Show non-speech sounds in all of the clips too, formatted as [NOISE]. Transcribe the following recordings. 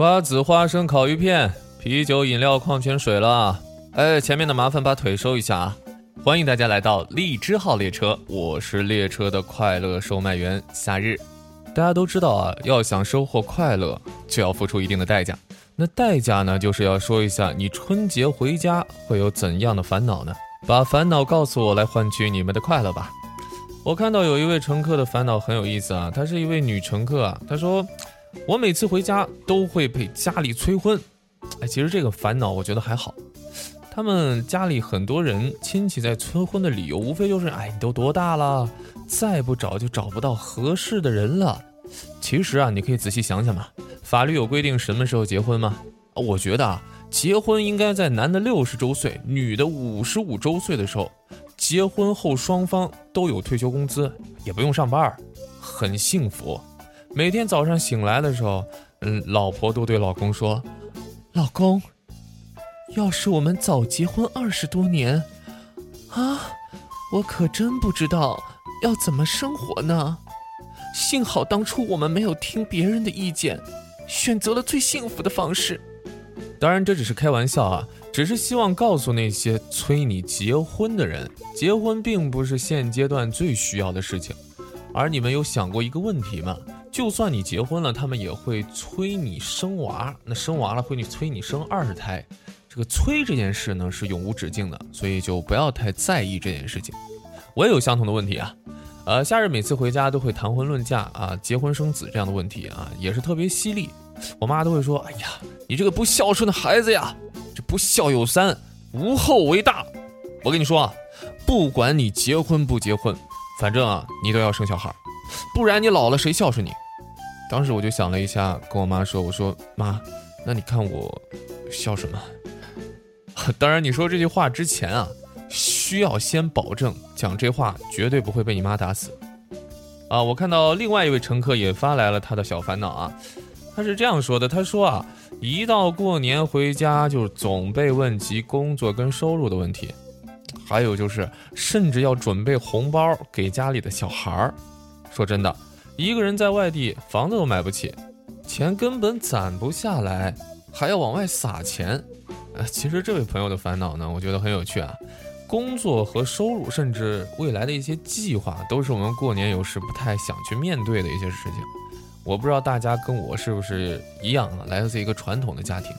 瓜子、花生、烤鱼片、啤酒、饮料、矿泉水了。哎，前面的麻烦把腿收一下啊！欢迎大家来到荔枝号列车，我是列车的快乐售卖员夏日。大家都知道啊，要想收获快乐，就要付出一定的代价。那代价呢，就是要说一下你春节回家会有怎样的烦恼呢？把烦恼告诉我，来换取你们的快乐吧。我看到有一位乘客的烦恼很有意思啊，她是一位女乘客啊，她说：“我每次回家都会被家里催婚。”哎，其实这个烦恼我觉得还好。他们家里很多人亲戚在催婚的理由，无非就是：哎，你都多大了，再不找就找不到合适的人了。其实啊，你可以仔细想想嘛，法律有规定什么时候结婚吗？我觉得啊，结婚应该在男的六十周岁，女的五十五周岁的时候。结婚后，双方都有退休工资，也不用上班，很幸福。每天早上醒来的时候，嗯，老婆都对老公说：“老公，要是我们早结婚二十多年，啊，我可真不知道要怎么生活呢。幸好当初我们没有听别人的意见，选择了最幸福的方式。当然，这只是开玩笑啊。”只是希望告诉那些催你结婚的人，结婚并不是现阶段最需要的事情。而你们有想过一个问题吗？就算你结婚了，他们也会催你生娃。那生娃了，会你催你生二胎。这个催这件事呢，是永无止境的，所以就不要太在意这件事情。我也有相同的问题啊。呃，夏日每次回家都会谈婚论嫁啊，结婚生子这样的问题啊，也是特别犀利。我妈都会说：“哎呀，你这个不孝顺的孩子呀！”这不孝有三，无后为大。我跟你说啊，不管你结婚不结婚，反正啊，你都要生小孩，不然你老了谁孝顺你？当时我就想了一下，跟我妈说：“我说妈，那你看我孝顺吗？” [LAUGHS] 当然，你说这句话之前啊，需要先保证讲这话绝对不会被你妈打死。啊，我看到另外一位乘客也发来了他的小烦恼啊，他是这样说的：“他说啊。”一到过年回家，就总被问及工作跟收入的问题，还有就是，甚至要准备红包给家里的小孩儿。说真的，一个人在外地，房子都买不起，钱根本攒不下来，还要往外撒钱。呃，其实这位朋友的烦恼呢，我觉得很有趣啊。工作和收入，甚至未来的一些计划，都是我们过年有时不太想去面对的一些事情。我不知道大家跟我是不是一样啊？来自一个传统的家庭，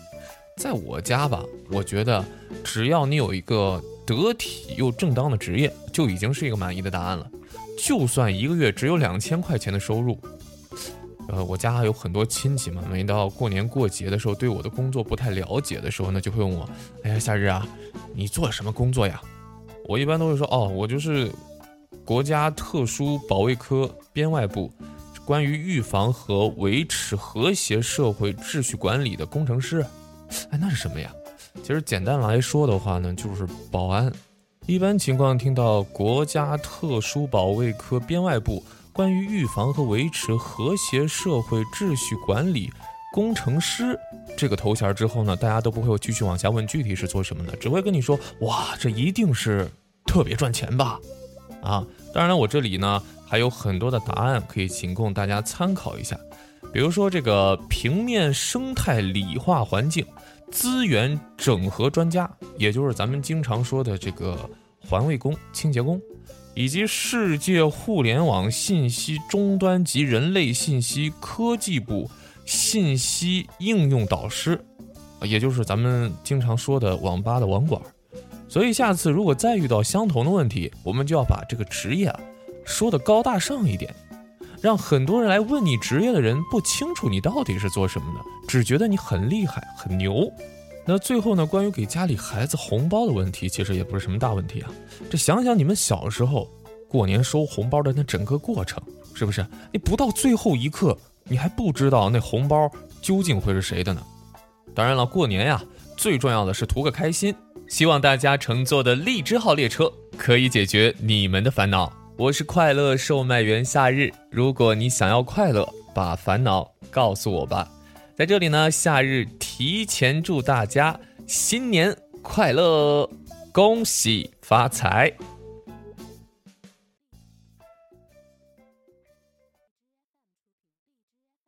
在我家吧，我觉得只要你有一个得体又正当的职业，就已经是一个满意的答案了。就算一个月只有两千块钱的收入，呃，我家有很多亲戚嘛，每到过年过节的时候，对我的工作不太了解的时候呢，就会问我：“哎呀，夏日啊，你做什么工作呀？”我一般都会说：“哦，我就是国家特殊保卫科编外部。”关于预防和维持和谐社会秩序管理的工程师，哎，那是什么呀？其实简单来说的话呢，就是保安。一般情况听到国家特殊保卫科编外部关于预防和维持和谐社会秩序管理工程师这个头衔之后呢，大家都不会继续往下问具体是做什么的，只会跟你说，哇，这一定是特别赚钱吧？[LAUGHS] 啊，当然了，我这里呢。还有很多的答案可以仅供大家参考一下，比如说这个平面生态理化环境资源整合专家，也就是咱们经常说的这个环卫工、清洁工，以及世界互联网信息终端及人类信息科技部信息应用导师，也就是咱们经常说的网吧的网管。所以下次如果再遇到相同的问题，我们就要把这个职业啊。说的高大上一点，让很多人来问你职业的人不清楚你到底是做什么的，只觉得你很厉害很牛。那最后呢，关于给家里孩子红包的问题，其实也不是什么大问题啊。这想想你们小时候过年收红包的那整个过程，是不是？你不到最后一刻，你还不知道那红包究竟会是谁的呢？当然了，过年呀，最重要的是图个开心。希望大家乘坐的荔枝号列车可以解决你们的烦恼。我是快乐售卖员夏日，如果你想要快乐，把烦恼告诉我吧。在这里呢，夏日提前祝大家新年快乐，恭喜发财。